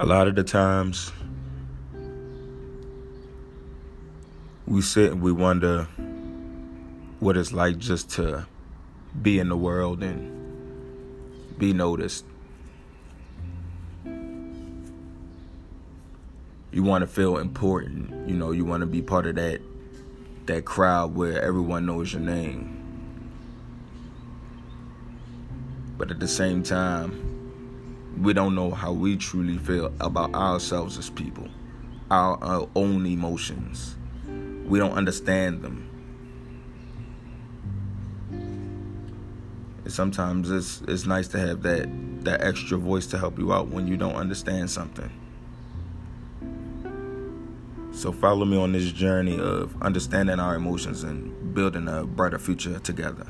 A lot of the times, we sit and we wonder what it's like just to be in the world and be noticed. You want to feel important, you know, you want to be part of that that crowd where everyone knows your name. But at the same time, we don't know how we truly feel about ourselves as people, our, our own emotions. We don't understand them. And sometimes it's it's nice to have that that extra voice to help you out when you don't understand something. So follow me on this journey of understanding our emotions and building a brighter future together.